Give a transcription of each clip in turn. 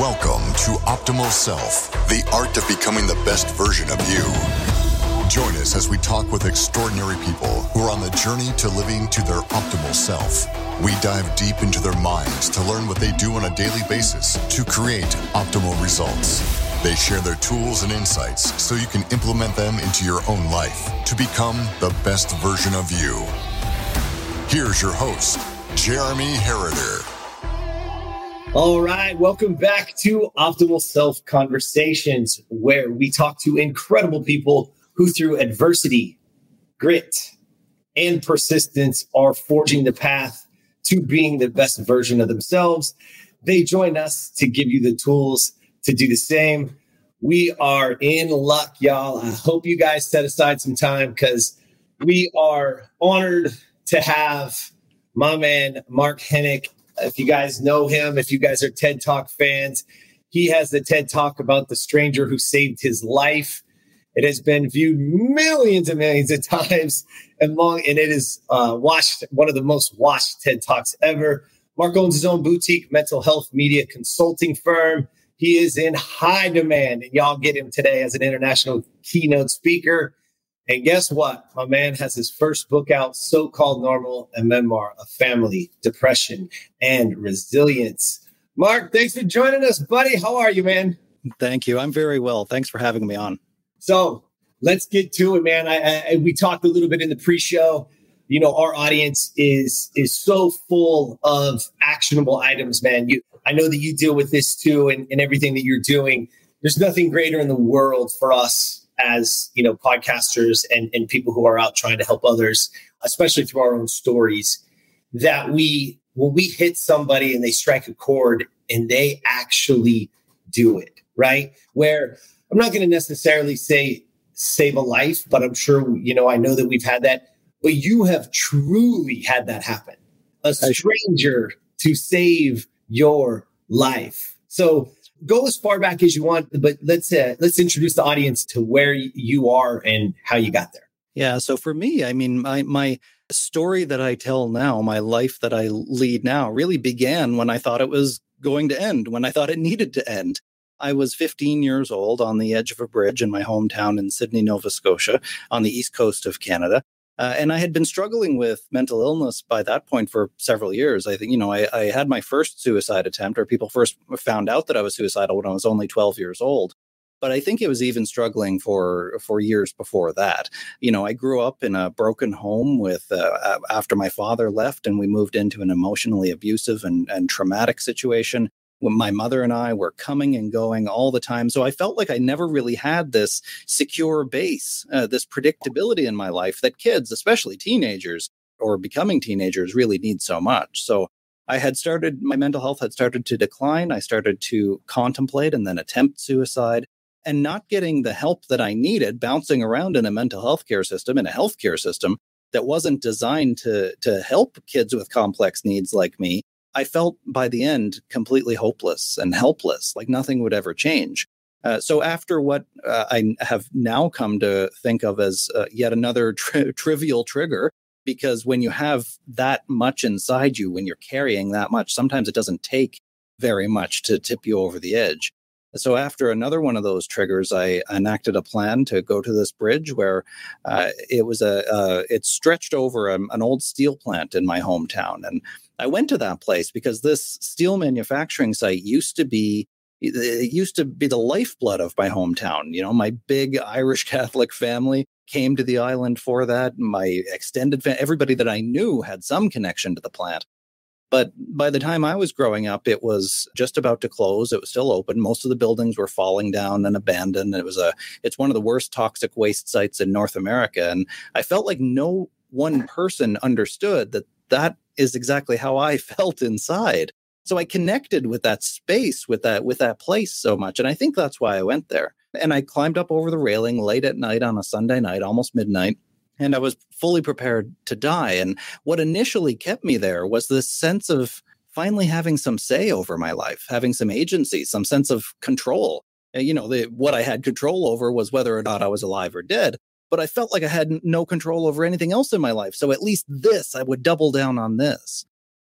Welcome to Optimal Self, the art of becoming the best version of you. Join us as we talk with extraordinary people who are on the journey to living to their optimal self. We dive deep into their minds to learn what they do on a daily basis to create optimal results. They share their tools and insights so you can implement them into your own life to become the best version of you. Here's your host, Jeremy Herriter. All right, welcome back to Optimal Self Conversations, where we talk to incredible people who, through adversity, grit, and persistence, are forging the path to being the best version of themselves. They join us to give you the tools to do the same. We are in luck, y'all. I hope you guys set aside some time because we are honored to have my man, Mark Henick. If you guys know him, if you guys are TED Talk fans, he has the TED Talk about the stranger who saved his life. It has been viewed millions and millions of times and long, and it is uh, watched one of the most watched TED Talks ever. Mark owns his own boutique mental health media consulting firm. He is in high demand, and y'all get him today as an international keynote speaker. And guess what? My man has his first book out, So Called Normal, a memoir of family, depression, and resilience. Mark, thanks for joining us, buddy. How are you, man? Thank you. I'm very well. Thanks for having me on. So let's get to it, man. I, I, we talked a little bit in the pre-show. You know, our audience is is so full of actionable items, man. You, I know that you deal with this too, and, and everything that you're doing. There's nothing greater in the world for us as you know podcasters and, and people who are out trying to help others especially through our own stories that we when we hit somebody and they strike a chord and they actually do it right? Where i'm not going to necessarily say save a life but i'm sure you know i know that we've had that but you have truly had that happen. A stranger to save your life. So go as far back as you want, but let's uh, let's introduce the audience to where you are and how you got there. Yeah. So for me, I mean, my my story that I tell now, my life that I lead now, really began when I thought it was going to end, when I thought it needed to end. I was 15 years old on the edge of a bridge in my hometown in Sydney, Nova Scotia, on the east coast of Canada. Uh, and I had been struggling with mental illness by that point for several years. I think, you know, I, I, had my first suicide attempt, or people first found out that I was suicidal when I was only 12 years old. But I think it was even struggling for for years before that. You know, I grew up in a broken home with uh, after my father left, and we moved into an emotionally abusive and, and traumatic situation when my mother and I were coming and going all the time. So I felt like I never really had this secure base, uh, this predictability in my life that kids, especially teenagers or becoming teenagers, really need so much. So I had started, my mental health had started to decline. I started to contemplate and then attempt suicide and not getting the help that I needed, bouncing around in a mental health care system, in a healthcare system that wasn't designed to, to help kids with complex needs like me I felt by the end completely hopeless and helpless, like nothing would ever change. Uh, so after what uh, I have now come to think of as uh, yet another tri- trivial trigger, because when you have that much inside you, when you're carrying that much, sometimes it doesn't take very much to tip you over the edge. So after another one of those triggers, I enacted a plan to go to this bridge where uh, it was a uh, it stretched over a, an old steel plant in my hometown, and I went to that place because this steel manufacturing site used to be it used to be the lifeblood of my hometown. You know, my big Irish Catholic family came to the island for that. My extended family, everybody that I knew had some connection to the plant. But by the time I was growing up, it was just about to close. It was still open. Most of the buildings were falling down and abandoned. It was a it's one of the worst toxic waste sites in North America. And I felt like no one person understood that that is exactly how I felt inside. So I connected with that space, with that with that place so much, and I think that's why I went there. And I climbed up over the railing late at night on a Sunday night, almost midnight, and I was fully prepared to die. And what initially kept me there was this sense of finally having some say over my life, having some agency, some sense of control. You know, the, what I had control over was whether or not I was alive or dead but I felt like I had no control over anything else in my life. So at least this, I would double down on this.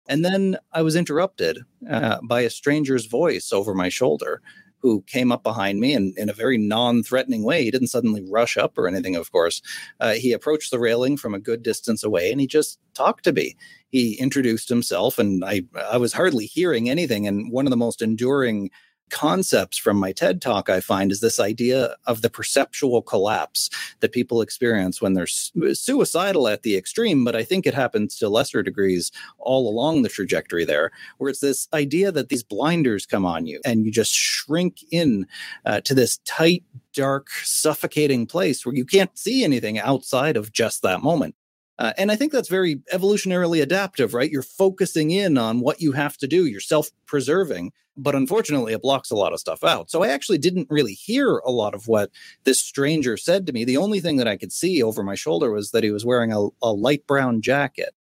And then I was interrupted uh, by a stranger's voice over my shoulder who came up behind me and in a very non-threatening way he didn't suddenly rush up or anything of course uh, he approached the railing from a good distance away and he just talked to me he introduced himself and i i was hardly hearing anything and one of the most enduring concepts from my TED talk I find is this idea of the perceptual collapse that people experience when they're su- suicidal at the extreme, but I think it happens to lesser degrees all along the trajectory there, where it's this idea that these blinders come on you and you just shrink in uh, to this tight, dark, suffocating place where you can't see anything outside of just that moment. Uh, and I think that's very evolutionarily adaptive, right? You're focusing in on what you have to do, you're self preserving, but unfortunately, it blocks a lot of stuff out. So I actually didn't really hear a lot of what this stranger said to me. The only thing that I could see over my shoulder was that he was wearing a, a light brown jacket.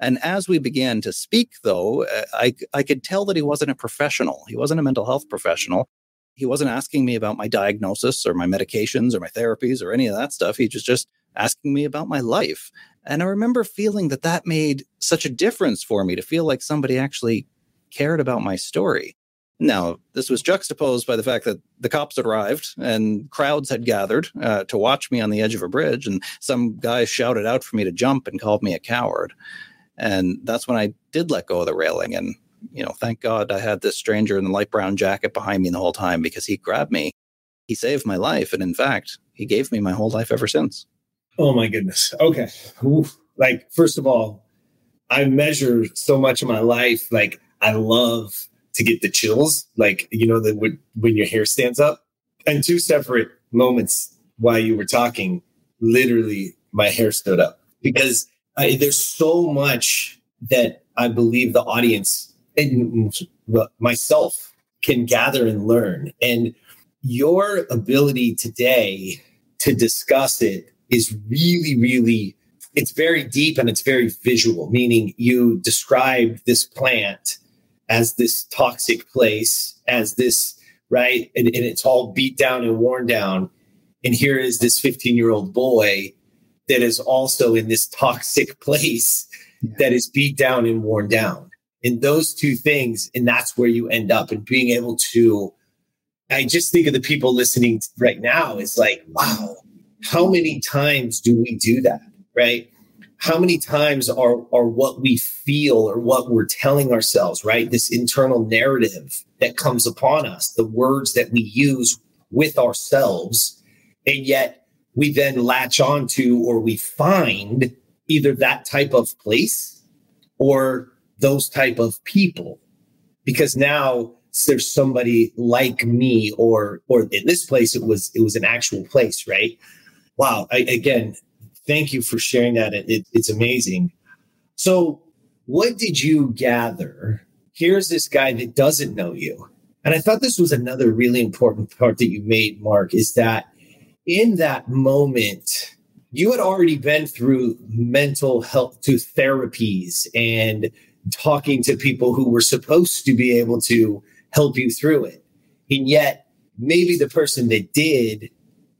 And as we began to speak, though, uh, I, I could tell that he wasn't a professional. He wasn't a mental health professional. He wasn't asking me about my diagnosis or my medications or my therapies or any of that stuff. He was just asking me about my life. And I remember feeling that that made such a difference for me to feel like somebody actually cared about my story. Now, this was juxtaposed by the fact that the cops had arrived and crowds had gathered uh, to watch me on the edge of a bridge, and some guy shouted out for me to jump and called me a coward. And that's when I did let go of the railing. And, you know, thank God I had this stranger in the light brown jacket behind me the whole time because he grabbed me. He saved my life. And in fact, he gave me my whole life ever since. Oh my goodness. Okay. Oof. Like, first of all, I measure so much of my life. Like, I love to get the chills, like, you know, the, when your hair stands up. And two separate moments while you were talking, literally, my hair stood up because I, there's so much that I believe the audience and myself can gather and learn. And your ability today to discuss it is really, really, it's very deep and it's very visual, meaning you describe this plant as this toxic place, as this, right? And, and it's all beat down and worn down. And here is this 15 year old boy that is also in this toxic place yeah. that is beat down and worn down. And those two things, and that's where you end up and being able to. I just think of the people listening right now. It's like, wow, how many times do we do that? Right? How many times are, are what we feel or what we're telling ourselves, right? This internal narrative that comes upon us, the words that we use with ourselves, and yet we then latch onto or we find either that type of place or those type of people because now there's somebody like me or or in this place it was it was an actual place right wow, I, again, thank you for sharing that. It, it, it's amazing. So, what did you gather? Here's this guy that doesn't know you. And I thought this was another really important part that you made, Mark, is that in that moment, you had already been through mental health to therapies and talking to people who were supposed to be able to help you through it. And yet, maybe the person that did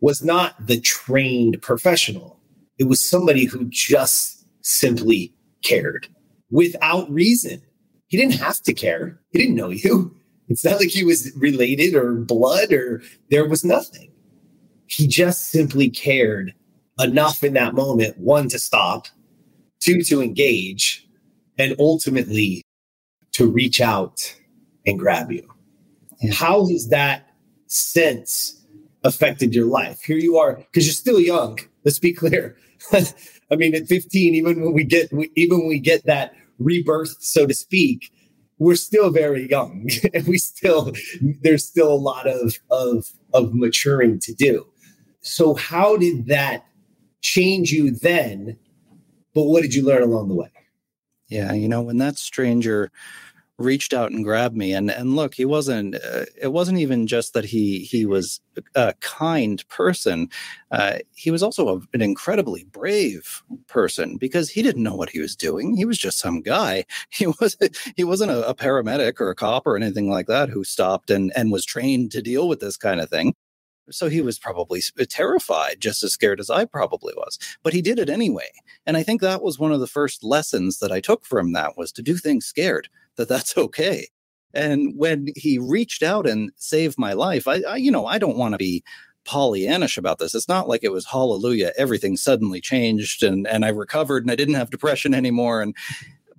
was not the trained professional. It was somebody who just simply cared without reason. He didn't have to care. He didn't know you. It's not like he was related or blood or there was nothing. He just simply cared enough in that moment, one, to stop, two, to engage, and ultimately to reach out and grab you. How has that sense affected your life. Here you are, because you're still young. Let's be clear. I mean, at 15, even when we get even when we get that rebirth, so to speak, we're still very young, and we still there's still a lot of of of maturing to do. So, how did that change you then? But what did you learn along the way? Yeah, you know, when that stranger reached out and grabbed me. And and look he wasn't uh, it wasn't even just that he he was a kind person. Uh, he was also a, an incredibly brave person because he didn't know what he was doing. He was just some guy. He wasn't he wasn't a, a paramedic or a cop or anything like that who stopped and and was trained to deal with this kind of thing. So he was probably terrified, just as scared as I probably was. But he did it anyway. And I think that was one of the first lessons that I took from that was to do things scared, that that's okay. And when he reached out and saved my life, I, I you know, I don't want to be Pollyannish about this. It's not like it was hallelujah, everything suddenly changed and and I recovered and I didn't have depression anymore. And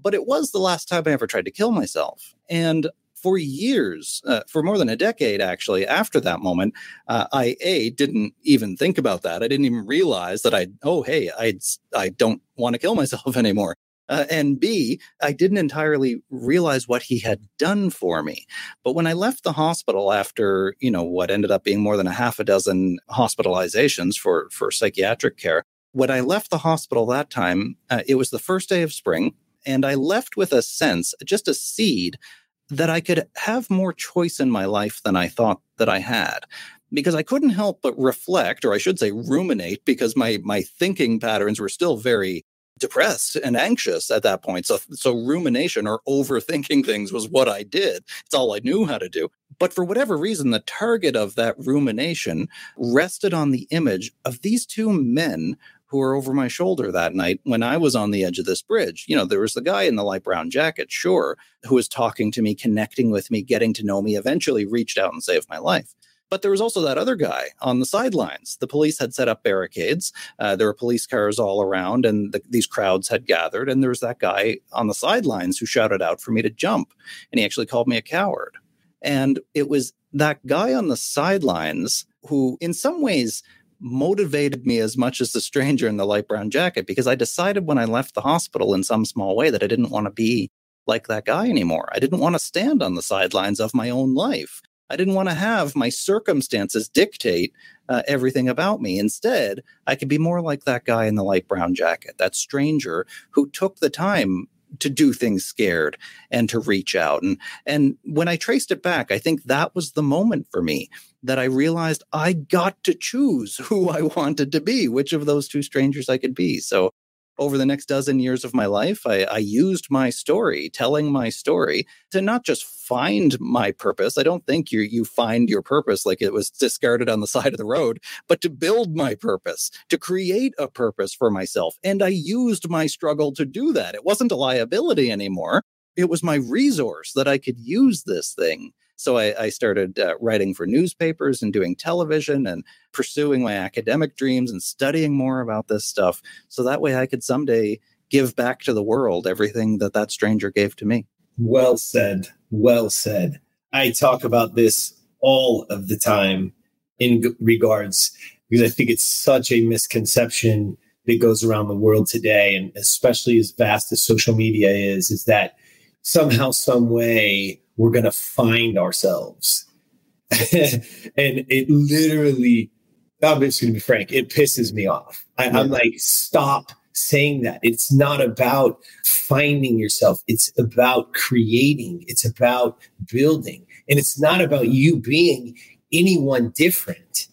but it was the last time I ever tried to kill myself. And for years, uh, for more than a decade, actually, after that moment, uh, I a didn't even think about that. I didn't even realize that I, oh hey, I I don't want to kill myself anymore. Uh, and B, I didn't entirely realize what he had done for me. But when I left the hospital after, you know, what ended up being more than a half a dozen hospitalizations for, for psychiatric care, when I left the hospital that time, uh, it was the first day of spring. And I left with a sense, just a seed, that I could have more choice in my life than I thought that I had because I couldn't help but reflect, or I should say ruminate, because my my thinking patterns were still very depressed and anxious at that point. So, so rumination or overthinking things was what I did. It's all I knew how to do. But for whatever reason, the target of that rumination rested on the image of these two men who were over my shoulder that night when I was on the edge of this bridge. You know, there was the guy in the light brown jacket, sure, who was talking to me, connecting with me, getting to know me, eventually reached out and saved my life. But there was also that other guy on the sidelines. The police had set up barricades. Uh, there were police cars all around, and the, these crowds had gathered. And there was that guy on the sidelines who shouted out for me to jump. And he actually called me a coward. And it was that guy on the sidelines who, in some ways, motivated me as much as the stranger in the light brown jacket because I decided when I left the hospital in some small way that I didn't want to be like that guy anymore. I didn't want to stand on the sidelines of my own life. I didn't want to have my circumstances dictate uh, everything about me. Instead, I could be more like that guy in the light brown jacket, that stranger who took the time to do things scared and to reach out. And and when I traced it back, I think that was the moment for me that I realized I got to choose who I wanted to be, which of those two strangers I could be. So over the next dozen years of my life, I, I, used my story, telling my story, to not just find my purpose. I don't think you you find your purpose like it was discarded on the side of the road, but to build my purpose, to create a purpose for myself. And I used my struggle to do that. It wasn't a liability anymore. It was my resource that I could use this thing so I, I started uh, writing for newspapers and doing television and pursuing my academic dreams and studying more about this stuff. So that way I could someday give back to the world everything that that stranger gave to me. Well said. Well said. I talk about this all of the time in regards because I think it's such a misconception that goes around the world today, and especially as vast as social media is, is that somehow, some way, we're going to find ourselves. and it literally, I'm just going to be frank, it pisses me off. I, yeah. I'm like, stop saying that. It's not about finding yourself, it's about creating, it's about building. And it's not about you being anyone different.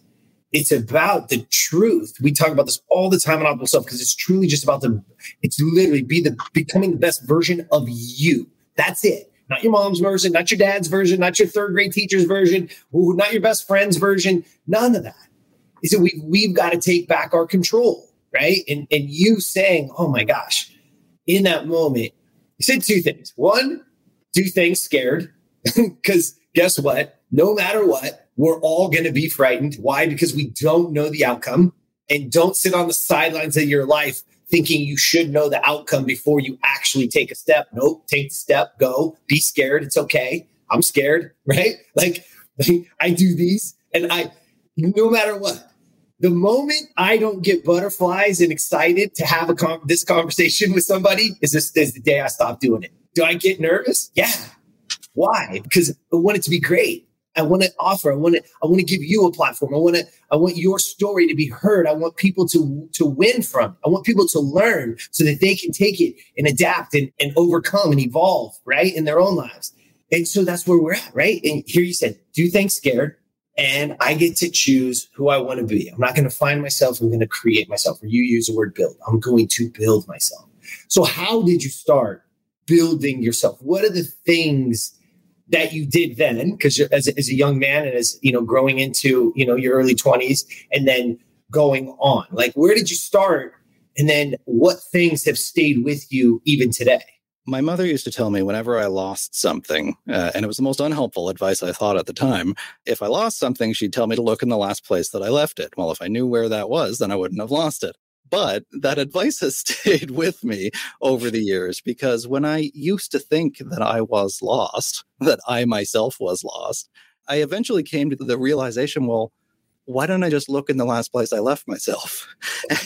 It's about the truth. We talk about this all the time on Optimal Self because it's truly just about the, it's literally be the becoming the best version of you. That's it not your mom's version, not your dad's version, not your third grade teacher's version, not your best friend's version, none of that. So we, we've got to take back our control, right? And, and you saying, oh my gosh, in that moment, you said two things. One, do things scared, because guess what? No matter what, we're all going to be frightened. Why? Because we don't know the outcome and don't sit on the sidelines of your life thinking you should know the outcome before you actually take a step. Nope, take the step, go, be scared. It's okay. I'm scared, right? Like, I do these and I, no matter what, the moment I don't get butterflies and excited to have a con- this conversation with somebody is this is the day I stop doing it. Do I get nervous? Yeah. Why? Because I want it to be great. I want to offer. I want to. I want to give you a platform. I want to. I want your story to be heard. I want people to to win from. I want people to learn so that they can take it and adapt and, and overcome and evolve right in their own lives. And so that's where we're at, right? And here you said, do things scared, and I get to choose who I want to be. I'm not going to find myself. I'm going to create myself. Or you use the word build. I'm going to build myself. So how did you start building yourself? What are the things that you did then because as, as a young man and as you know growing into you know your early 20s and then going on like where did you start and then what things have stayed with you even today my mother used to tell me whenever I lost something, uh, and it was the most unhelpful advice I thought at the time. If I lost something, she'd tell me to look in the last place that I left it. Well, if I knew where that was, then I wouldn't have lost it. But that advice has stayed with me over the years because when I used to think that I was lost, that I myself was lost, I eventually came to the realization well, why don't I just look in the last place I left myself?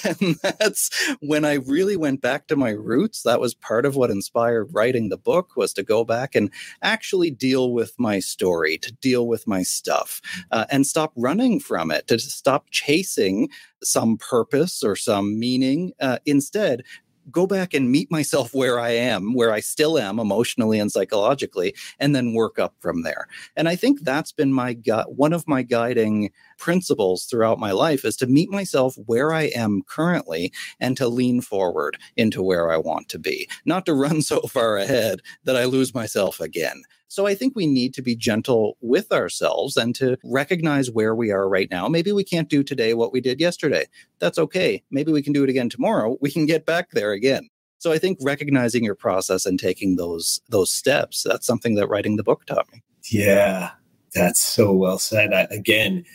And that's when I really went back to my roots. That was part of what inspired writing the book was to go back and actually deal with my story, to deal with my stuff, uh, and stop running from it, to stop chasing some purpose or some meaning. Uh, instead, go back and meet myself where I am, where I still am emotionally and psychologically, and then work up from there. And I think that's been my gu- one of my guiding principles throughout my life is to meet myself where I am currently and to lean forward into where I want to be, not to run so far ahead that I lose myself again. So I think we need to be gentle with ourselves and to recognize where we are right now. Maybe we can't do today what we did yesterday. That's okay. Maybe we can do it again tomorrow. We can get back there again. So I think recognizing your process and taking those those steps, that's something that writing the book taught me. Yeah, that's so well said. I, again,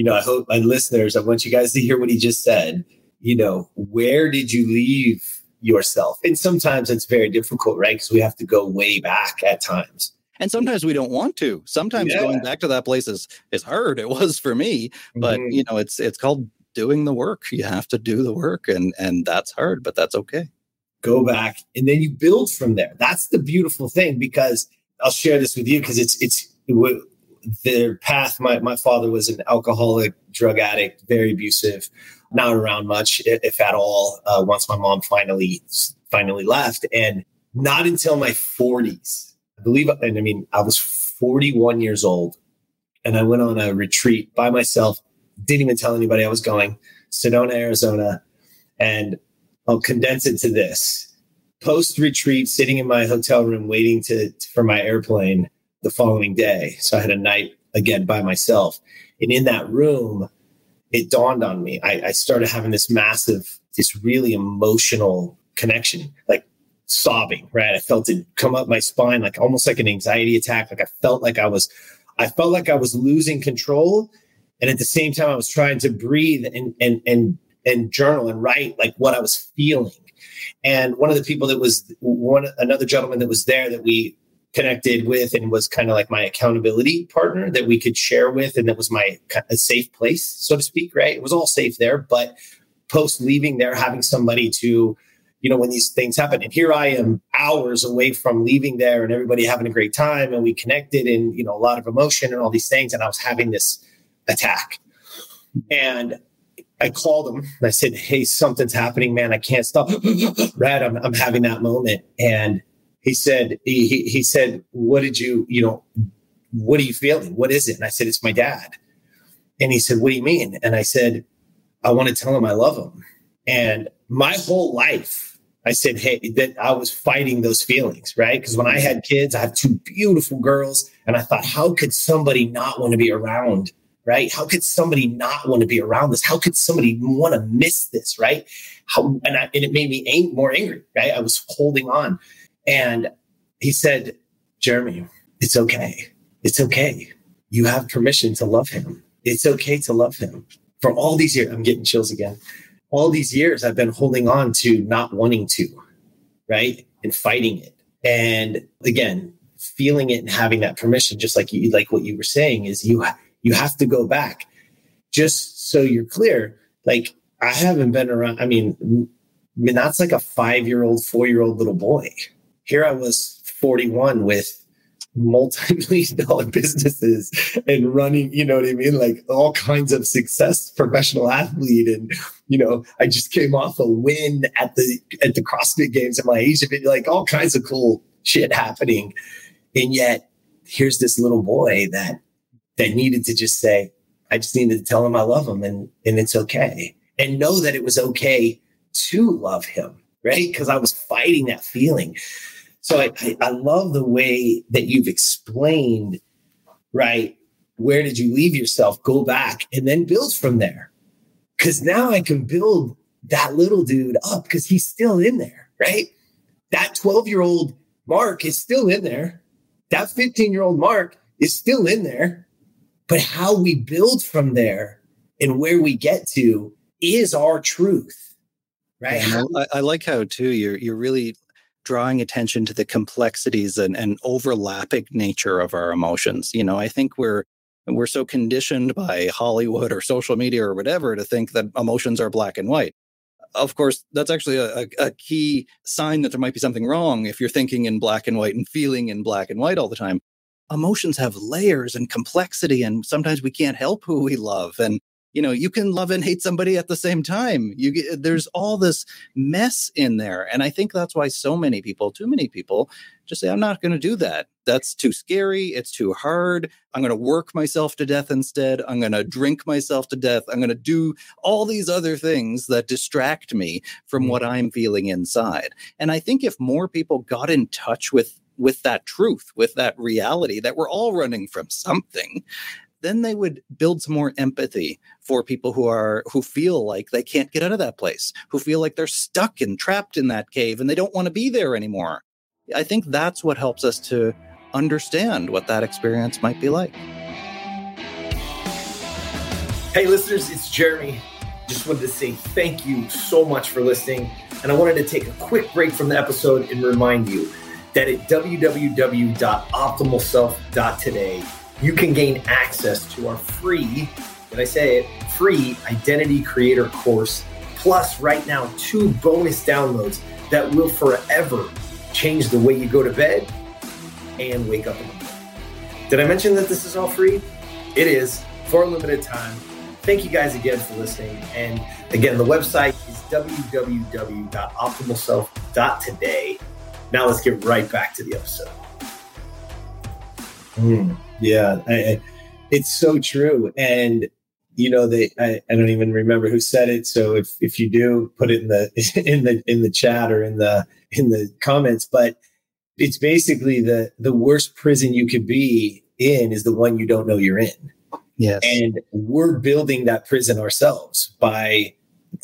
you know, I hope my listeners, I want you guys to hear what he just said. You know, where did you leave yourself? And sometimes it's very difficult, right? Because we have to go way back at times. And sometimes we don't want to. Sometimes yeah. going back to that place is is hard. It was for me, but mm-hmm. you know, it's it's called doing the work. You have to do the work, and and that's hard, but that's okay. Go back, and then you build from there. That's the beautiful thing because I'll share this with you because it's it's their path. My my father was an alcoholic, drug addict, very abusive, not around much, if at all. Uh, once my mom finally finally left, and not until my forties I believe, and I mean, I was 41 years old and I went on a retreat by myself, didn't even tell anybody I was going, Sedona, Arizona. And I'll condense it to this post retreat, sitting in my hotel room waiting to, for my airplane the following day. So I had a night again by myself. And in that room, it dawned on me. I, I started having this massive, this really emotional connection. Like sobbing, right? I felt it come up my spine, like almost like an anxiety attack. Like I felt like I was, I felt like I was losing control. And at the same time, I was trying to breathe and, and, and, and journal and write like what I was feeling. And one of the people that was one, another gentleman that was there that we connected with and was kind of like my accountability partner that we could share with. And that was my safe place, so to speak, right? It was all safe there, but post leaving there, having somebody to, you know, when these things happen. And here I am hours away from leaving there and everybody having a great time and we connected and, you know, a lot of emotion and all these things. And I was having this attack. And I called him and I said, Hey, something's happening, man. I can't stop. Brad, I'm, I'm having that moment. And he said, he, he, he said, what did you, you know, what are you feeling? What is it? And I said, it's my dad. And he said, what do you mean? And I said, I want to tell him I love him. And my whole life, I said, hey, that I was fighting those feelings, right? Because when I had kids, I have two beautiful girls, and I thought, how could somebody not want to be around, right? How could somebody not want to be around this? How could somebody want to miss this, right? How and, I, and it made me ang- more angry, right? I was holding on, and he said, Jeremy, it's okay. It's okay. You have permission to love him. It's okay to love him. For all these years, I'm getting chills again all these years I've been holding on to not wanting to, right? And fighting it. And again, feeling it and having that permission, just like you, like what you were saying is you, you have to go back just so you're clear. Like I haven't been around. I mean, I mean, that's like a five year old, four year old little boy. Here I was 41 with multi-million dollar businesses and running, you know what I mean? Like all kinds of success, professional athlete. And, you know, I just came off a win at the, at the CrossFit games at my it, like all kinds of cool shit happening. And yet here's this little boy that, that needed to just say, I just needed to tell him I love him and, and it's okay. And know that it was okay to love him, right? Because I was fighting that feeling. So I, I, I love the way that you've explained, right? Where did you leave yourself? Go back and then build from there. Cause now I can build that little dude up because he's still in there, right? That 12 year old Mark is still in there. That 15 year old Mark is still in there. But how we build from there and where we get to is our truth, right? I, I, like how too you're you're really drawing attention to the complexities and, and overlapping nature of our emotions. You know, I think we're we're so conditioned by Hollywood or social media or whatever to think that emotions are black and white of course, that's actually a, a, key sign that there might be something wrong if you're thinking in black and white and feeling in black and white all the time. Emotions have layers and complexity, and sometimes we can't help who we love. And you know, you can love and hate somebody at the same time. You get, there's all this mess in there, and I think that's why so many people, too many people, just say, "I'm not going to do that. That's too scary. It's too hard. I'm going to work myself to death instead. I'm going to drink myself to death. I'm going to do all these other things that distract me from what. I'm feeling inside." And I think if more people got in touch with with that truth, with that reality that we're all running from something, then they would build some more empathy for people who are who feel like they can't get out of that place, who feel like they're stuck and trapped in that cave and they don't want to be there anymore. I think that's what helps us to understand what that experience might be like. Hey listeners, it's Jeremy. Just wanted to say thank you so much for listening. And I wanted to take a quick break from the episode and remind you that at www.optimalself.today you can gain access to our free, did I say it, free identity creator course, plus right now two bonus downloads that will forever change the way you go to bed and wake up in the morning. Did I mention that this is all free? It is for a limited time. Thank you guys again for listening. And again, the website is www.optimalself.today. Now let's get right back to the episode. Mm. Yeah, I, I, it's so true. And you know, they I, I, don't even remember who said it. So if if you do, put it in the in the in the chat or in the in the comments. But it's basically the the worst prison you could be in is the one you don't know you're in. Yes. And we're building that prison ourselves by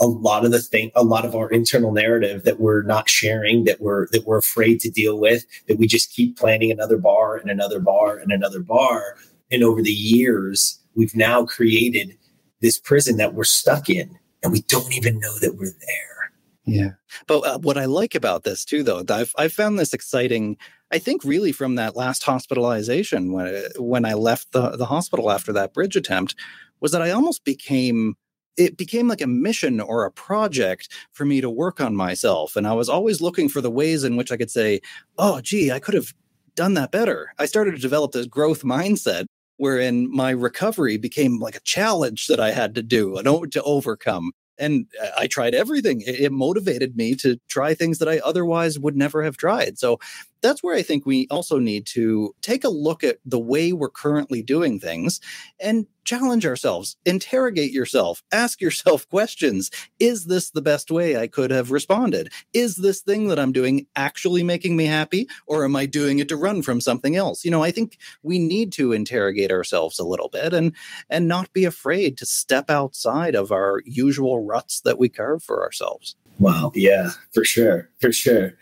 a lot of the thing, a lot of our internal narrative that we're not sharing, that we're that we're afraid to deal with, that we just keep planning another bar and another bar and another bar. And over the years, we've now created this prison that we're stuck in, and we don't even know that we're there. Yeah. But uh, what I like about this too, though, I've I've found this exciting. I think really from that last hospitalization when when I left the the hospital after that bridge attempt, was that I almost became it became like a mission or a project for me to work on myself. And I was always looking for the ways in which I could say, oh, gee, I could have done that better. I started to develop this growth mindset wherein my recovery became like a challenge that I had to do and to overcome. And uh, I tried everything. It motivated me to try things that I otherwise would never have tried. So that's where I think we also need to take a look at the way we're currently doing things and challenge ourselves, interrogate yourself, ask yourself questions. Is this the best way I could have responded? Is this thing that I'm doing actually making me happy or am I doing it to run from something else? You know, I think we need to interrogate ourselves a little bit and and not be afraid to step outside of our usual ruts that we carve for ourselves. Wow, yeah, for sure. For sure.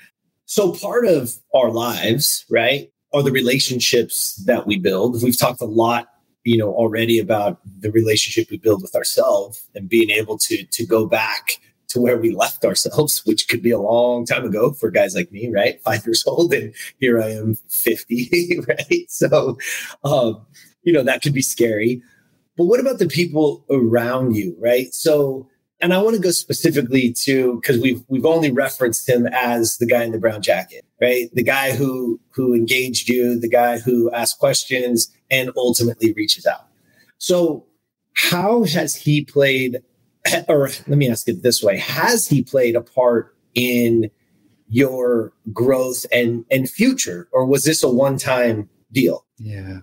So part of our lives, right, are the relationships that we build. We've talked a lot you know already about the relationship we build with ourselves and being able to to go back to where we left ourselves which could be a long time ago for guys like me right? Five years old and here i am 50 right? So um you know that could be scary. But what about the people around you right? So and I want to go specifically to because we've we've only referenced him as the guy in the brown jacket, right? The guy who who engaged you, the guy who asked questions and ultimately reaches out. So, how has he played? Or let me ask it this way: Has he played a part in your growth and and future, or was this a one time deal? Yeah.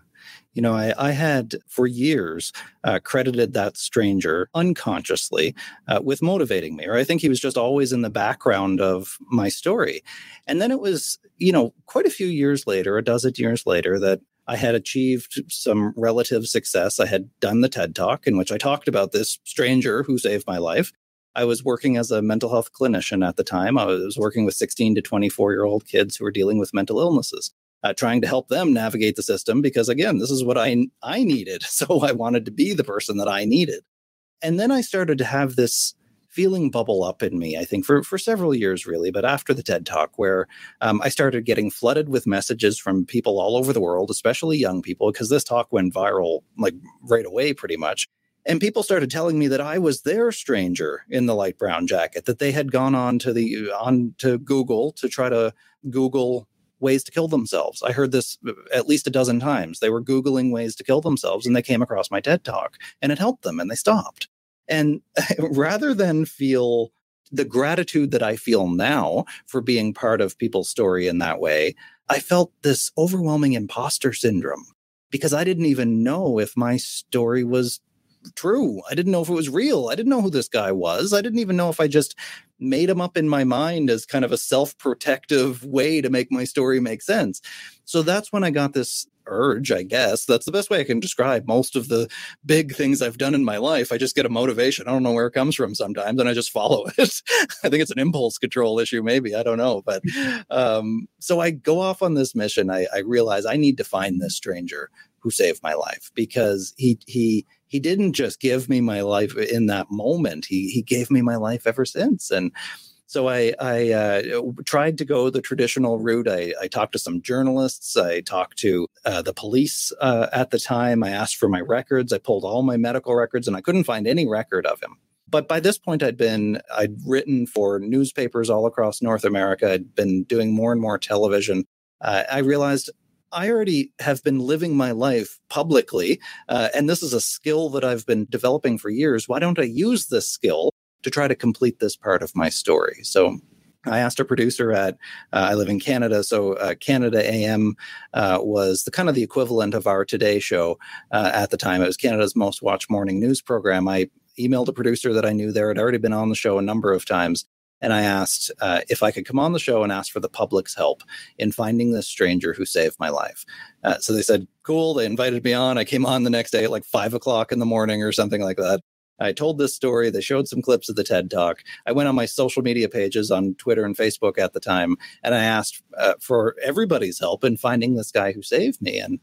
You know, I, I had for years uh, credited that stranger unconsciously uh, with motivating me, or I think he was just always in the background of my story. And then it was, you know, quite a few years later, a dozen years later, that I had achieved some relative success. I had done the TED Talk in which I talked about this stranger who saved my life. I was working as a mental health clinician at the time. I was working with 16 to 24 year old kids who were dealing with mental illnesses uh, trying to help them navigate the system because again this is what i i needed. So i wanted to be the person that i needed. And then i started to have this feeling bubble up in me i think for for several years really but after the ted talk where um, i started getting flooded with messages from people all over the world especially young people because this talk went viral like right away pretty much. And people started telling me that I was their stranger in the light brown jacket, that they had gone on to the on to Google to try to Google ways to kill themselves. I heard this uh, at least a dozen times. They were Googling ways to kill themselves and they came across my TED talk and it helped them and they stopped. And rather than feel the gratitude that I feel now for being part of people's story in that way, I felt this overwhelming imposter syndrome because I didn't even know if my story was true. I didn't know if it was real. I didn't know who this guy was. I didn't even know if I just made him up in my mind as kind of a self protective way to make my story make sense. So that's when I got this urge, I guess. That's the best way I can describe most of the big things I've done in my life. I just get a motivation. I don't know where it comes from sometimes, and I just follow it. I think it's an impulse control issue, maybe. I don't know. But um, so I go off on this mission. I, I realize I need to find this stranger who saved my life because he he he didn't just give me my life in that moment. He he gave me my life ever since. And so I I uh, tried to go the traditional route. I, I talked to some journalists. I talked to uh, the police uh, at the time. I asked for my records. I pulled all my medical records, and I couldn't find any record of him. But by this point, I'd been I'd written for newspapers all across North America. I'd been doing more and more television. Uh, I realized I already have been living my life publicly, uh, and this is a skill that I've been developing for years. Why don't I use this skill to try to complete this part of my story? So I asked a producer at uh, I live in Canada, so uh, Canada AM uh, was the kind of the equivalent of our Today Show uh, at the time. It was Canada's most watched morning news program. I emailed a producer that I knew there had already been on the show a number of times, and I asked uh, if I could come on the show and ask for the public's help in finding this stranger who saved my life. Uh, so they said, cool. They invited me on. I came on the next day at like five o'clock in the morning or something like that. I told this story. They showed some clips of the TED Talk. I went on my social media pages on Twitter and Facebook at the time, and I asked uh, for everybody's help in finding this guy who saved me. And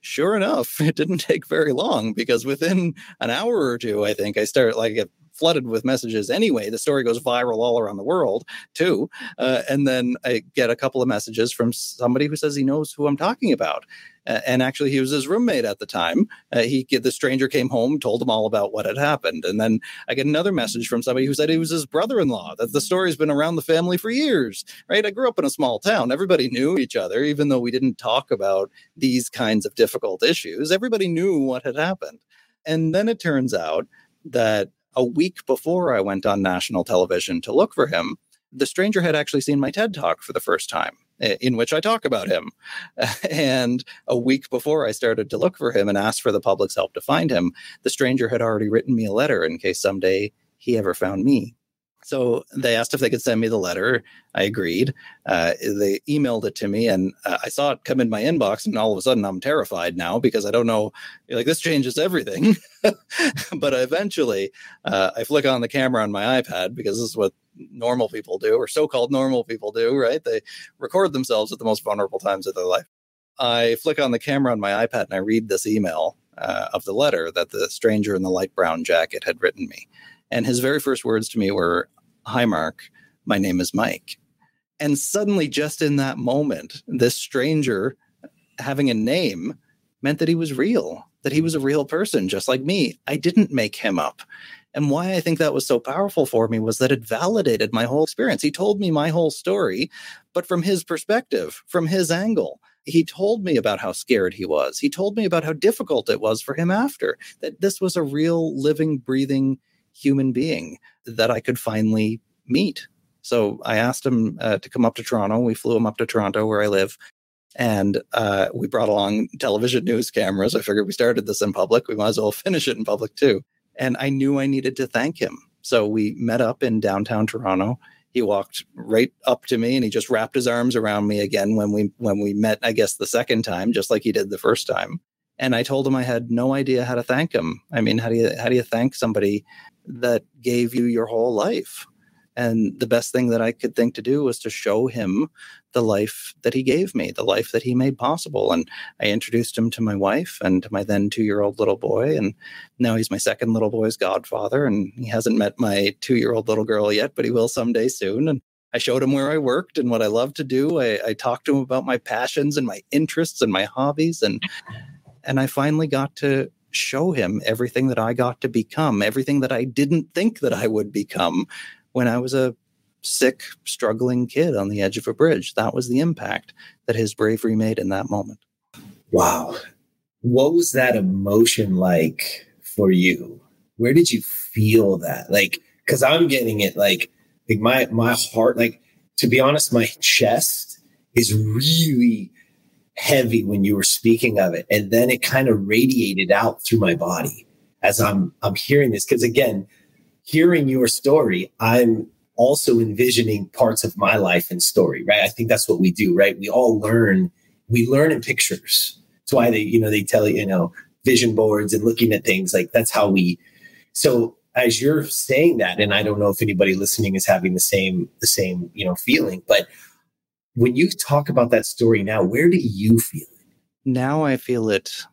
sure enough, it didn't take very long because within an hour or two, I think I started like flooded with messages anyway. The story goes viral all around the world too. Uh, and then I get a couple of messages from somebody who says he knows who I'm talking about. Uh, and actually, he was his roommate at the time. Uh, he the stranger came home, told him all about what had happened, and then I get another message from somebody who said he was his brother-in-law. That the story's been around the family for years. Right? I grew up in a small town. Everybody knew each other, even though we didn't talk about these kinds of difficult issues. Everybody knew what had happened. And then it turns out that a week before I went on national television to look for him, the stranger had actually seen my TED talk for the first time, in which I talk about him. And a week before I started to look for him and ask for the public's help to find him, the stranger had already written me a letter in case someday he ever found me. So they asked if they could send me the letter. I agreed. Uh, they emailed it to me, and uh, I saw it come in my inbox. And all of a sudden, I'm terrified now because I don't know. Like this changes everything. but eventually, uh, I flick on the camera on my iPad because this is what normal people do, or so-called normal people do. Right? They record themselves at the most vulnerable times of their life. I flick on the camera on my iPad and I read this email uh, of the letter that the stranger in the light brown jacket had written me. And his very first words to me were, Hi, Mark, my name is Mike. And suddenly, just in that moment, this stranger having a name meant that he was real, that he was a real person, just like me. I didn't make him up. And why I think that was so powerful for me was that it validated my whole experience. He told me my whole story, but from his perspective, from his angle. He told me about how scared he was. He told me about how difficult it was for him after, that this was a real living, breathing human being that I could finally meet. So I asked him uh, to come up to Toronto. We flew him up to Toronto, where I live. And uh, we brought along television news cameras. I figured we started this in public. We might as well finish it in public too. And I knew I needed to thank him. So we met up in downtown Toronto. He walked right up to me and he just wrapped his arms around me again when we when we met, I guess the second time, just like he did the first time. And I told him I had no idea how to thank him. I mean, how do you how do you thank somebody that gave you your whole life? And the best thing that I could think to do was to show him the life that he gave me, the life that he made possible. And I introduced him to my wife and to my then two year old little boy. And now he's my second little boy's godfather. And he hasn't met my two year old little girl yet, but he will someday soon. And I showed him where I worked and what I love to do. I, I talked to him about my passions and my interests and my hobbies. And and I finally got to show him everything that I got to become, everything that I didn't think that I would become when I was a sick, struggling kid on the edge of a bridge. That was the impact that his bravery made in that moment. Wow. What was that emotion like for you? Where did you feel that? Like, cause I'm getting it like, like my, my heart, like, to be honest, my chest is really heavy when you were speaking of it. And then it kind of radiated out through my body as I'm, I'm hearing this. Cause again, hearing your story, I'm also envisioning parts of my life and story, right? I think that's what we do, right? We all learn, we learn in pictures. That's why they, you know, they tell you, you know, vision boards and looking at things like that's how we. So as you're saying that, and I don't know if anybody listening is having the same, the same, you know, feeling, but when you talk about that story now, where do you feel it? Now I feel it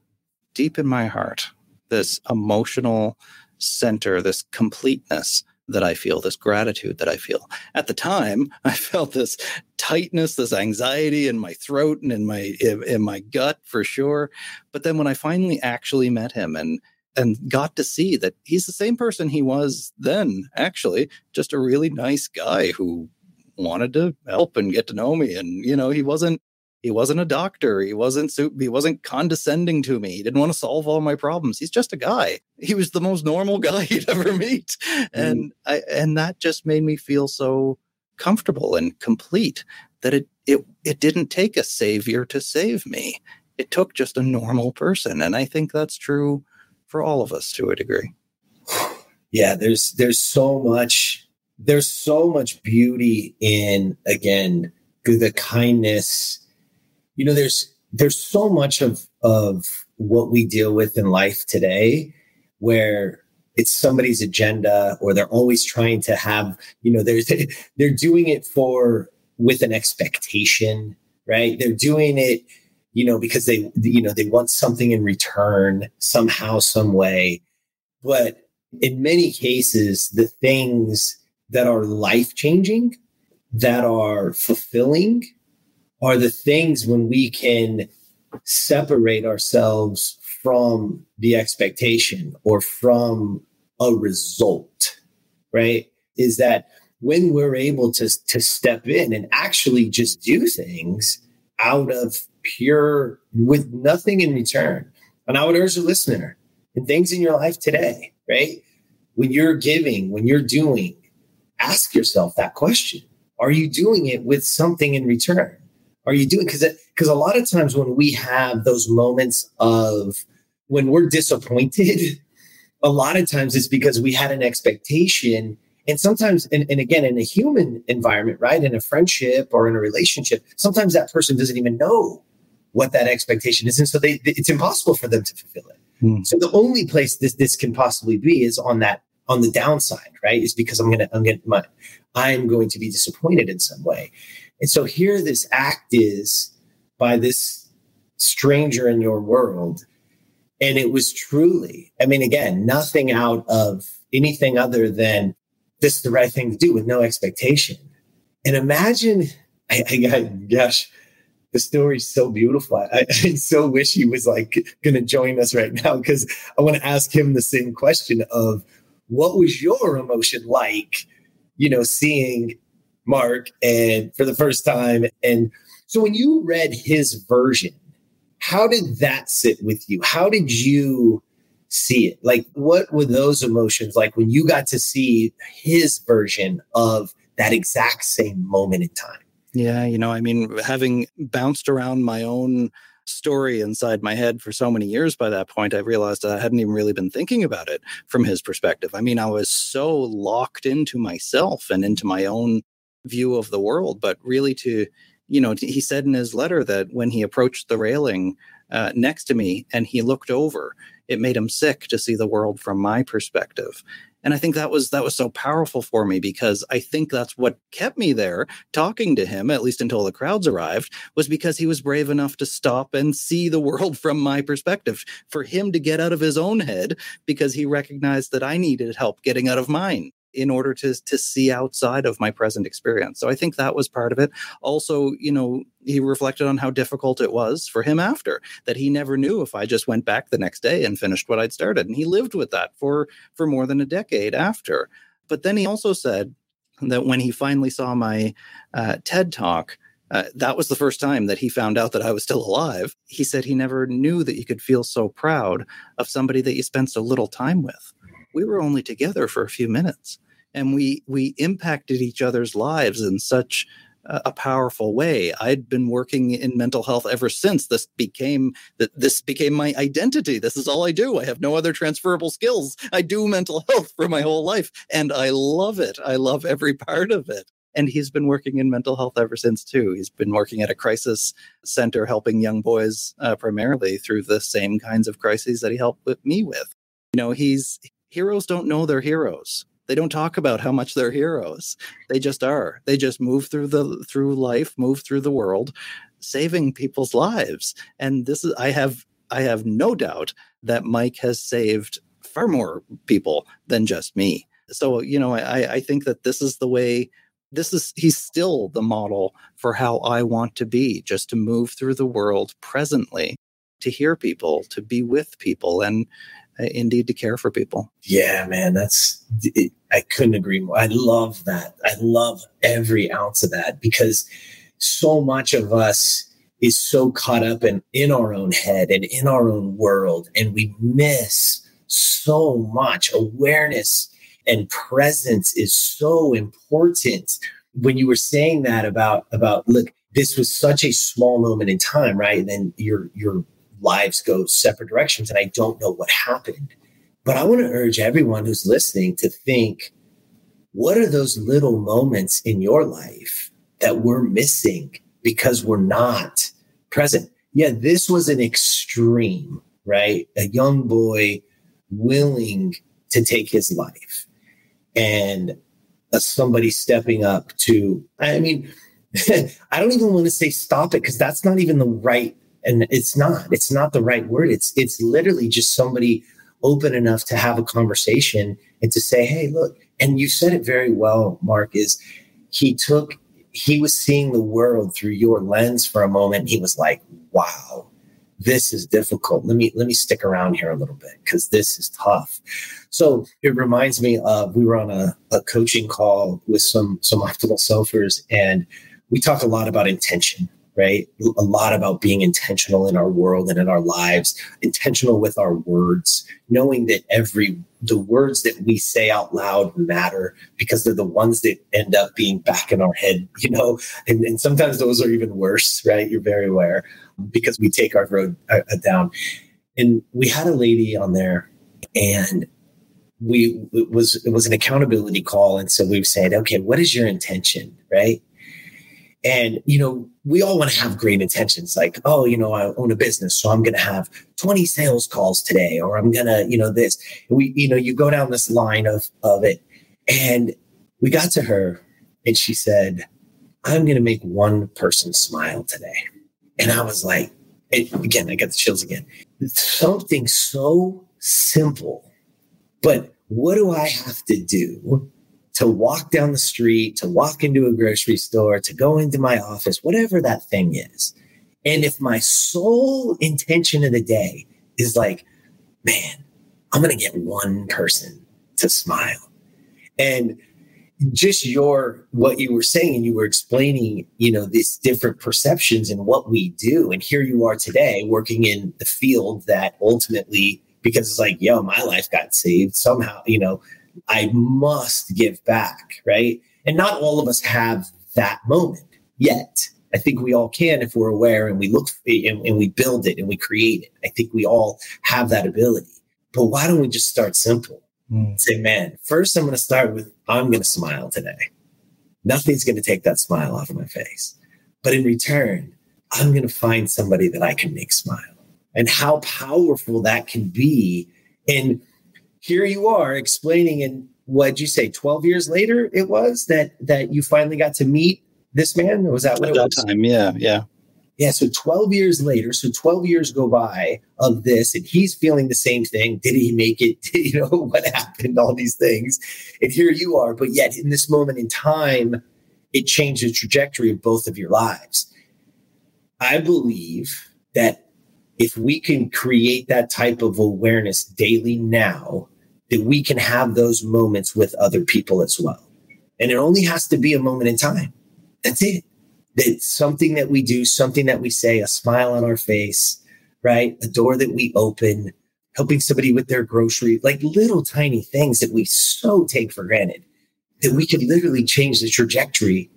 deep in my heart, this emotional center, this completeness that I feel, this gratitude that I feel. At the time, I felt this tightness, this anxiety in my throat and in my in, in my gut for sure. But then when I finally actually met him and and got to see that he's the same person he was then, actually, just a really nice guy who wanted to help and get to know me. And, you know, he wasn't he wasn't a doctor. He wasn't he wasn't condescending to me. He didn't want to solve all my problems. He's just a guy. He was the most normal guy you'd ever meet, and mm. I and that just made me feel so comfortable and complete that it it it didn't take a savior to save me. It took just a normal person, and I think that's true for all of us to a degree. Yeah, there's there's so much there's so much beauty in again the kindness. You know there's there's so much of of what we deal with in life today where it's somebody's agenda or they're always trying to have you know there's they're doing it for with an expectation right? They're doing it you know because they you know they want something in return somehow some way. But in many cases the things that are life changing that are fulfilling are the things when we can separate ourselves from the expectation or from a result, right? Is that when we're able to, to step in and actually just do things out of pure, with nothing in return. And I would urge the listener and things in your life today, right? When you're giving, when you're doing, ask yourself that question. Are you doing it with something in return? are you doing because because a lot of times when we have those moments of when we're disappointed a lot of times it's because we had an expectation and sometimes and, and again in a human environment right in a friendship or in a relationship sometimes that person doesn't even know what that expectation is and so they it's impossible for them to fulfill it hmm. so the only place this this can possibly be is on that on the downside right is because i'm gonna i'm gonna my, i'm going to be disappointed in some way and so here this act is by this stranger in your world. And it was truly, I mean, again, nothing out of anything other than this is the right thing to do with no expectation. And imagine, I, I gosh, the story's so beautiful. I, I so wish he was like going to join us right now because I want to ask him the same question of what was your emotion like, you know, seeing Mark and for the first time. And so when you read his version, how did that sit with you? How did you see it? Like, what were those emotions like when you got to see his version of that exact same moment in time? Yeah, you know, I mean, having bounced around my own story inside my head for so many years by that point, I realized I hadn't even really been thinking about it from his perspective. I mean, I was so locked into myself and into my own view of the world, but really to, you know, he said in his letter that when he approached the railing uh, next to me and he looked over, it made him sick to see the world from my perspective and i think that was that was so powerful for me because i think that's what kept me there talking to him at least until the crowds arrived was because he was brave enough to stop and see the world from my perspective for him to get out of his own head because he recognized that i needed help getting out of mine in order to to see outside of my present experience. So I think that was part of it. Also, you know, he reflected on how difficult it was for him after that he never knew if I just went back the next day and finished what I'd started and he lived with that for for more than a decade after. But then he also said that when he finally saw my uh, TED talk, uh, that was the first time that he found out that I was still alive. He said he never knew that you could feel so proud of somebody that you spent so little time with we were only together for a few minutes and we we impacted each other's lives in such a powerful way. I'd been working in mental health ever since this became that this became my identity. This is all I do. I have no other transferable skills. I do mental health for my whole life and I love it. I love every part of it. And he's been working in mental health ever since too. He's been working at a crisis center helping young boys uh, primarily through the same kinds of crises that he helped me with. You know, he's heroes don't know they're heroes. They don't talk about how much they're heroes. They just are. They just move through the through life, move through the world, saving people's lives. And this is I have I have no doubt that Mike has saved far more people than just me. So, you know, I, I think that this is the way this is he's still the model for how I want to be, just to move through the world presently, to hear people, to be with people. And Uh, indeed to care for people. Yeah, man, that's it, I couldn't agree more. I love that. I love every ounce of that because so much of us is so caught up in in our own head and in our own world and we miss so much awareness and presence is so important when you were saying that about about look this was such a small moment in time right and then you're you're lives go separate directions and I don't know what happened. But I want to urge everyone who's listening to think what are those little moments in your life that we're missing because we're not present? Yeah, this was an extreme, right? A young boy willing to take his life and uh, somebody stepping up to, I mean, I don't even want to say stop it because that's not even the right and it's not it's not the right word. It's it's literally just somebody open enough to have a conversation and to say hey look and you said it very well mark is he took he was seeing the world through your lens for a moment. He was like wow this is difficult. Let me let me stick around here a little bit because this is tough. So it reminds me of we were on a, a coaching call with some some optimal selfers and we talk a lot about intention right? A lot about being intentional in our world and in our lives, intentional with our words, knowing that every the words that we say out loud matter because they're the ones that end up being back in our head, you know, and, and sometimes those are even worse, right? You're very aware because we take our road uh, down. And we had a lady on there and we it was it was an accountability call and so we said okay what is your intention right and, you know, we all want to have great intentions like, oh, you know, I own a business, so I'm going to have 20 sales calls today, or I'm going to, you know, this. we, you know, you go down this line of, of it. And we got to her and she said, I'm going to make one person smile today. And I was like, again, I got the chills again. Something so simple, but what do I have to do to walk down the street, to walk into a grocery store, to go into my office, whatever that thing is. And if my sole intention of the day is like, man, I'm going to get one person to smile. And just your what you were saying and you were explaining you know these different perceptions and what we do and here you are today working in the field that ultimately because it's like yo my life got saved somehow you know I must give back, right? And not all of us have that moment. yet. I think we all can if we're aware and we look and, and we build it and we create it. I think we all have that ability. But why don't we just start simple? Mm. Say, man, first I'm going to start with I'm going to smile today. Nothing's going to take that smile off of my face. But in return, I'm going to find somebody that I can make smile. And how powerful that can be. And here you are explaining in what'd you say 12 years later it was that that you finally got to meet this man? Was that what At it that was? time yeah yeah. Yeah so 12 years later so 12 years go by of this and he's feeling the same thing. Did he make it? You know what happened all these things? And here you are but yet in this moment in time it changed the trajectory of both of your lives. I believe that if we can create that type of awareness daily now that we can have those moments with other people as well. And it only has to be a moment in time. That's it. It's something that we do, something that we say, a smile on our face, right? A door that we open, helping somebody with their grocery, like little tiny things that we so take for granted that we could literally change the trajectory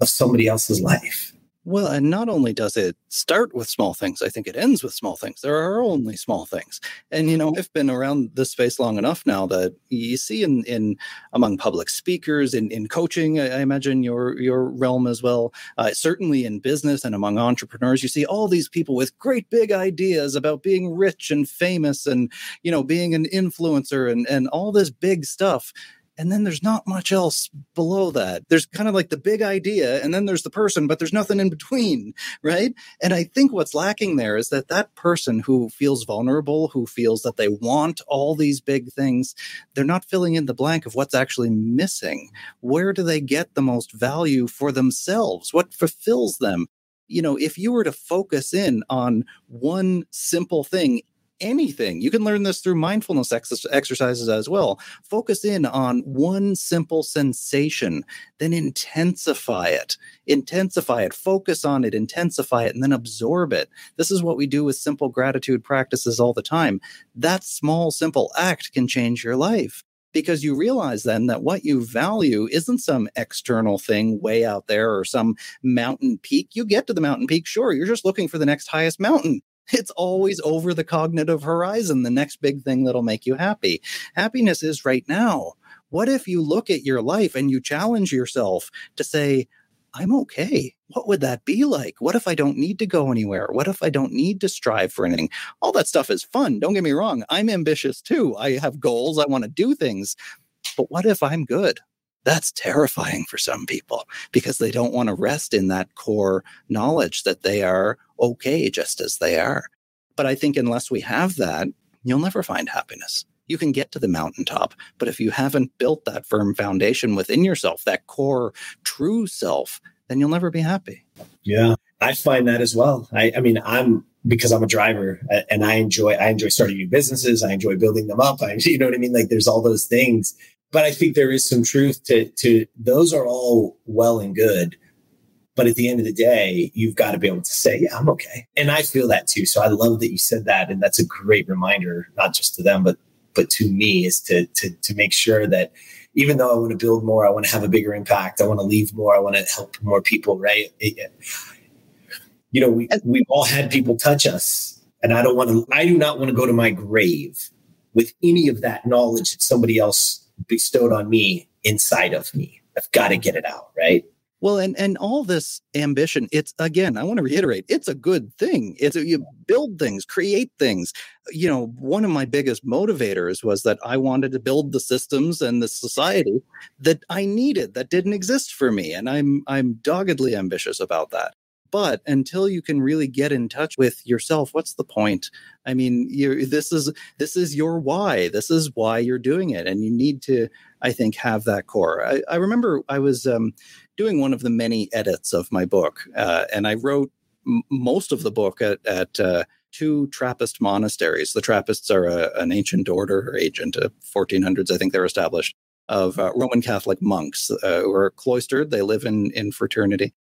of somebody else's life. Well, and not only does it start with small things, I think it ends with small things. There are only small things. And you know, I've been around this space long enough now that you see in in among public speakers, in, in coaching, I imagine your your realm as well, uh, certainly in business and among entrepreneurs, you see all these people with great big ideas about being rich and famous and you know being an influencer and and all this big stuff and then there's not much else below that. There's kind of like the big idea and then there's the person but there's nothing in between right? And i think what's lacking there is that that person who feels vulnerable who feels that they want all these big things they're not filling in the blank of what's actually missing. Where do they get the most value for themselves? What fulfills them? You know, if you were to focus in on one simple thing anything. You can learn this through mindfulness ex- exercises as well. Focus in on one simple sensation, then intensify it. Intensify it, focus on it, intensify it, and then absorb it. This is what we do with simple gratitude practices all the time. That small, simple act can change your life because you realize then that what you value isn't some external thing way out there or some mountain peak. You get to the mountain peak, sure, you're just looking for the next highest mountain. It's always over the cognitive horizon, the next big thing that'll make you happy. Happiness is right now. What if you look at your life and you challenge yourself to say, I'm okay. What would that be like? What if I don't need to go anywhere? What if I don't need to strive for anything? All that stuff is fun. Don't get me wrong. I'm ambitious too. I have goals. I want to do things. But what if I'm good? That's terrifying for some people because they don't want to rest in that core knowledge that they are okay just as they are. But I think unless we have that, you'll never find happiness. You can get to the mountaintop, but if you haven't built that firm foundation within yourself, that core true self, then you'll never be happy. Yeah, I find that as well. I, I mean, I'm because I'm a driver uh, and I enjoy I enjoy starting new businesses. I enjoy building them up. I, you know what I mean? Like there's all those things but I think there is some truth to to those are all well and good. But at the end of the day, you've got to be able to say, yeah, I'm okay. And I feel that too. So I love that you said that. And that's a great reminder, not just to them, but but to me is to to to make sure that even though I want to build more, I want to have a bigger impact, I want to leave more, I want to help more people, right? It, you know, we we've all had people touch us. And I don't want to I do not want to go to my grave with any of that knowledge that somebody else bestowed on me inside of me. I've got to get it out, right? Well, and and all this ambition, it's again, I want to reiterate, it's a good thing. It's you build things, create things. You know, one of my biggest motivators was that I wanted to build the systems and the society that I needed that didn't exist for me, and I'm I'm doggedly ambitious about that. But until you can really get in touch with yourself, what's the point? I mean, you this is this is your why. This is why you're doing it, and you need to, I think, have that core. I, I remember I was um, doing one of the many edits of my book, uh, and I wrote m- most of the book at, at uh, two Trappist monasteries. The Trappists are a, an ancient order or agent of 1400s, I think they're established, of uh, Roman Catholic monks uh, who are cloistered. They live in in fraternity,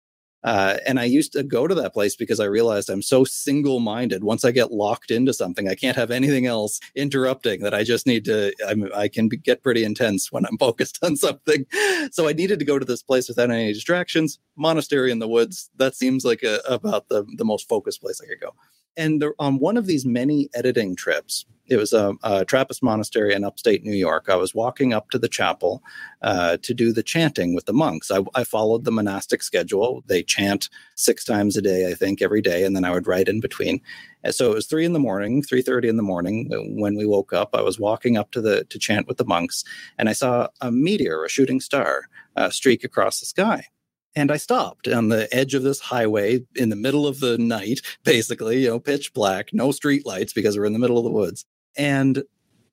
Uh, and I used to go to that place because I realized I'm so single minded. Once I get locked into something, I can't have anything else interrupting that I just need to, I'm, i can be, get pretty intense when I'm focused on something. So I needed to go to this place without any distractions. Monastery in the woods, that seems like a, about the, the most focused place I could go. And there, on one of these many editing trips, it was a, a, Trappist monastery in upstate New York. I was walking up to the chapel uh, to do the chanting with the monks. I, I, followed the monastic schedule. They chant six times a day, I think, every day, and then I would write in between. And so it was three in the morning, three thirty in the morning when we woke up. I was walking up to the to chant with the monks, and I saw a meteor, a shooting star, uh, streak across the sky. And I stopped on the edge of this highway in the middle of the night, basically, you know, pitch black, no street lights because we're in the middle of the woods. And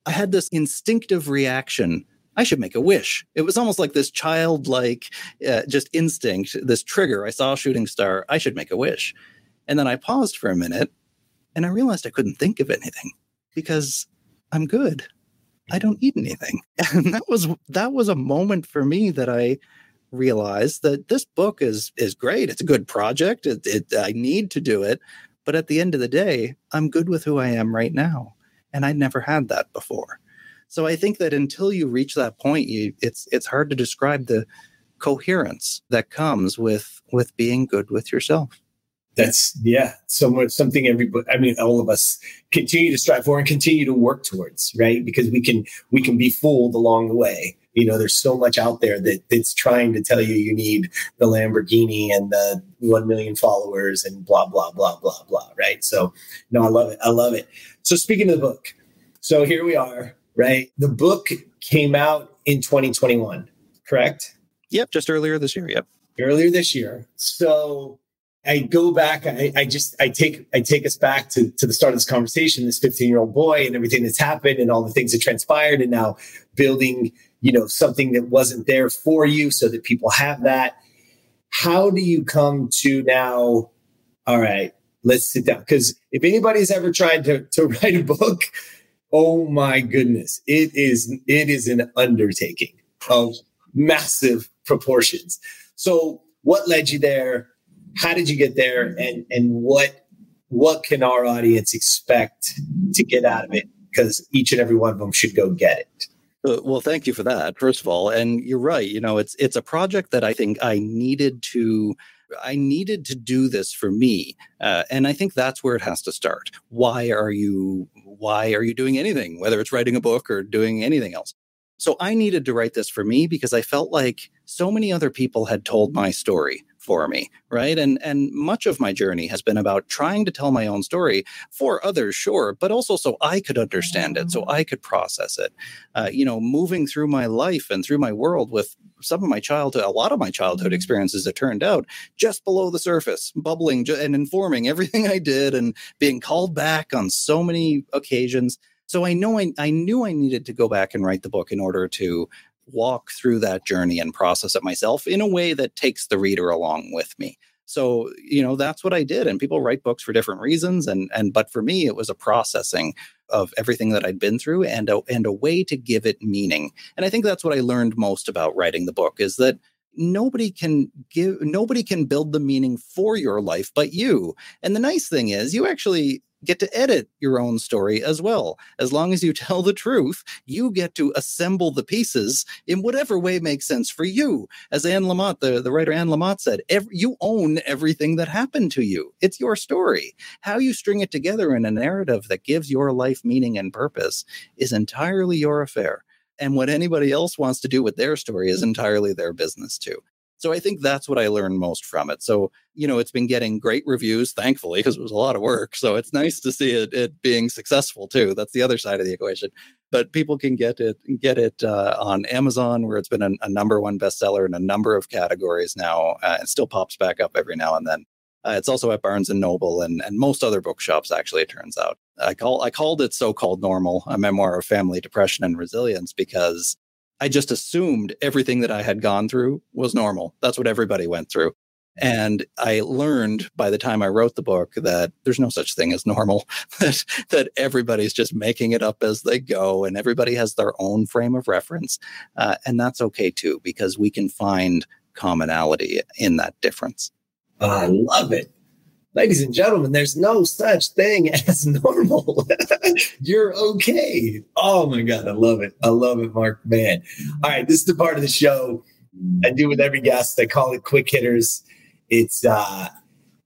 I had this instinctive reaction I should make a wish. It was almost like this childlike, uh, just instinct, this trigger. I saw a shooting star. I should make a wish. And then I paused for a minute and I realized I couldn't think of anything because I'm good. I don't need anything. And that was that was a moment for me that I realized that this book is is great. It's a good project. It, it, I need to do it, but at the end of the day, I'm good with who I am right now, and I'd never had that before. So I think that until you reach that point, you it's it's hard to describe the coherence that comes with with being good with yourself. That's yeah, so something everybody. I mean, all of us continue to strive for and continue to work towards, right? Because we can we can be fooled along the way you know there's so much out there that that's trying to tell you you need the lamborghini and the 1 million followers and blah blah blah blah blah right? So no i love it. I love it. So speaking of the book so here we are right? The book came out in 2021 correct? Yep just earlier this year yep. Earlier this year. So I go back. I, I, just I take I take us back to to the start of this conversation. This 15 year old boy and everything that's happened and all the things that transpired, and now building you know something that wasn't there for you so that people have that. How do you come to now all right let's sit down because if anybody's ever tried to, to write a book oh my goodness it is it is an undertaking of massive proportions. So what led you there? How did you get there? And and what what can our audience expect to get out of it? Because each and every one of them should go get it uh, well, thank you for that, first of all. And you're right. You know, it's it's a project that I think I needed to I needed to do this for me, uh, and I think that's where it has to start. Why are you Why are you doing anything, whether it's writing a book or doing anything else? So I needed to write this for me because I felt like so many other people had told my story for me right and and much of my journey has been about trying to tell my own story for others sure but also so i could understand it so mm. i could process it uh, you know moving through my life and through my world with some of my childhood a lot of my childhood mm. experiences it turned out just below the surface bubbling and informing everything i did and being called back on so many occasions so I know I, I knew I needed to go back and write the book in order to walk through that journey and process it myself in a way that takes the reader along with me. So, you know, that's what I did. And people write books for different reasons. And and but for me, it was a processing of everything that I'd been through and a, and a way to give it meaning. And I think that's what I learned most about writing the book is that nobody can give nobody can build the meaning for your life but you. And the nice thing is you actually get to edit your own story as well. As long as you tell the truth, you get to assemble the pieces in whatever way makes sense for you. As Anne Lamott, the, the writer Anne Lamott said, you own everything that happened to you. It's your story. How you string it together in a narrative that gives your life meaning and purpose is entirely your affair. And what anybody else wants to do with their story is entirely their business too. So I think that's what I learned most from it. So, you know, it's been getting great reviews, thankfully, because it was a lot of work. So it's nice to see it, it being successful too. That's the other side of the equation. But people can get it get it uh, on Amazon, where it's been a, a, number one bestseller in a number of categories now. Uh, it still pops back up every now and then. Uh, it's also at Barnes and Noble and, and most other bookshops. Actually, it turns out. I call I called it so-called normal, a memoir of family depression and resilience, because I just assumed everything that I had gone through was normal. That's what everybody went through. And I learned by the time I wrote the book that there's no such thing as normal, that, that everybody's just making it up as they go and everybody has their own frame of reference. Uh, and that's okay too, because we can find commonality in that difference. I love it. Ladies and gentlemen, there's no such thing as normal. You're okay. Oh my God. I love it. I love it, Mark. Man. All right. This is the part of the show I do with every guest. I call it quick hitters. It's, uh,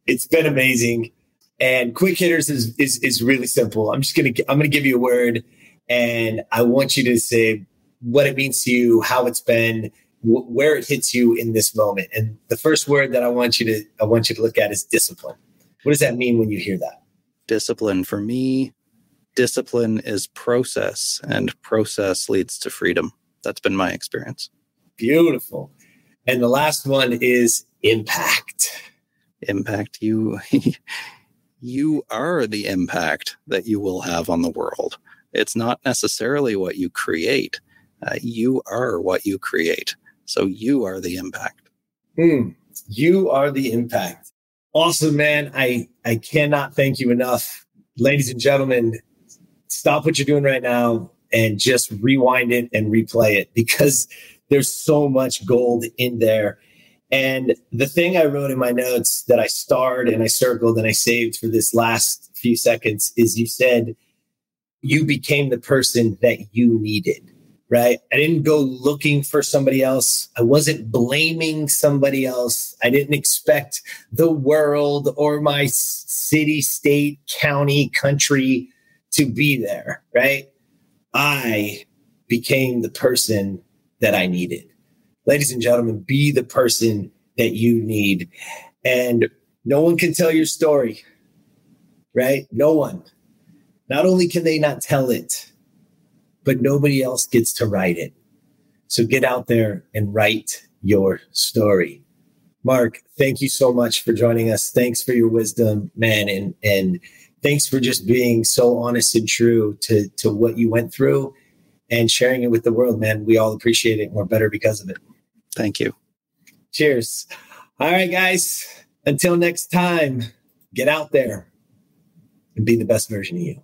it's been amazing. And quick hitters is, is, is really simple. I'm just going to, I'm going to give you a word and I want you to say what it means to you, how it's been, where it hits you in this moment. And the first word that I want you to, I want you to look at is discipline. What does that mean when you hear that? Discipline for me, discipline is process and process leads to freedom. That's been my experience. Beautiful. And the last one is impact. Impact you you are the impact that you will have on the world. It's not necessarily what you create. Uh, you are what you create. So you are the impact. Mm, you are the impact. Awesome, man. I, I cannot thank you enough. Ladies and gentlemen, stop what you're doing right now and just rewind it and replay it because there's so much gold in there. And the thing I wrote in my notes that I starred and I circled and I saved for this last few seconds is you said, you became the person that you needed, right? I didn't go looking for somebody else. I wasn't blaming somebody else. I didn't expect the world or my city, state, county, country to be there, right? I became the person that I needed. Ladies and gentlemen, be the person that you need. And no one can tell your story, right? No one. Not only can they not tell it, but nobody else gets to write it. So get out there and write your story. Mark, thank you so much for joining us. Thanks for your wisdom, man, and and thanks for just being so honest and true to to what you went through and sharing it with the world, man. We all appreciate it. We're better because of it. Thank you. Cheers. All right, guys. Until next time, get out there and be the best version of you.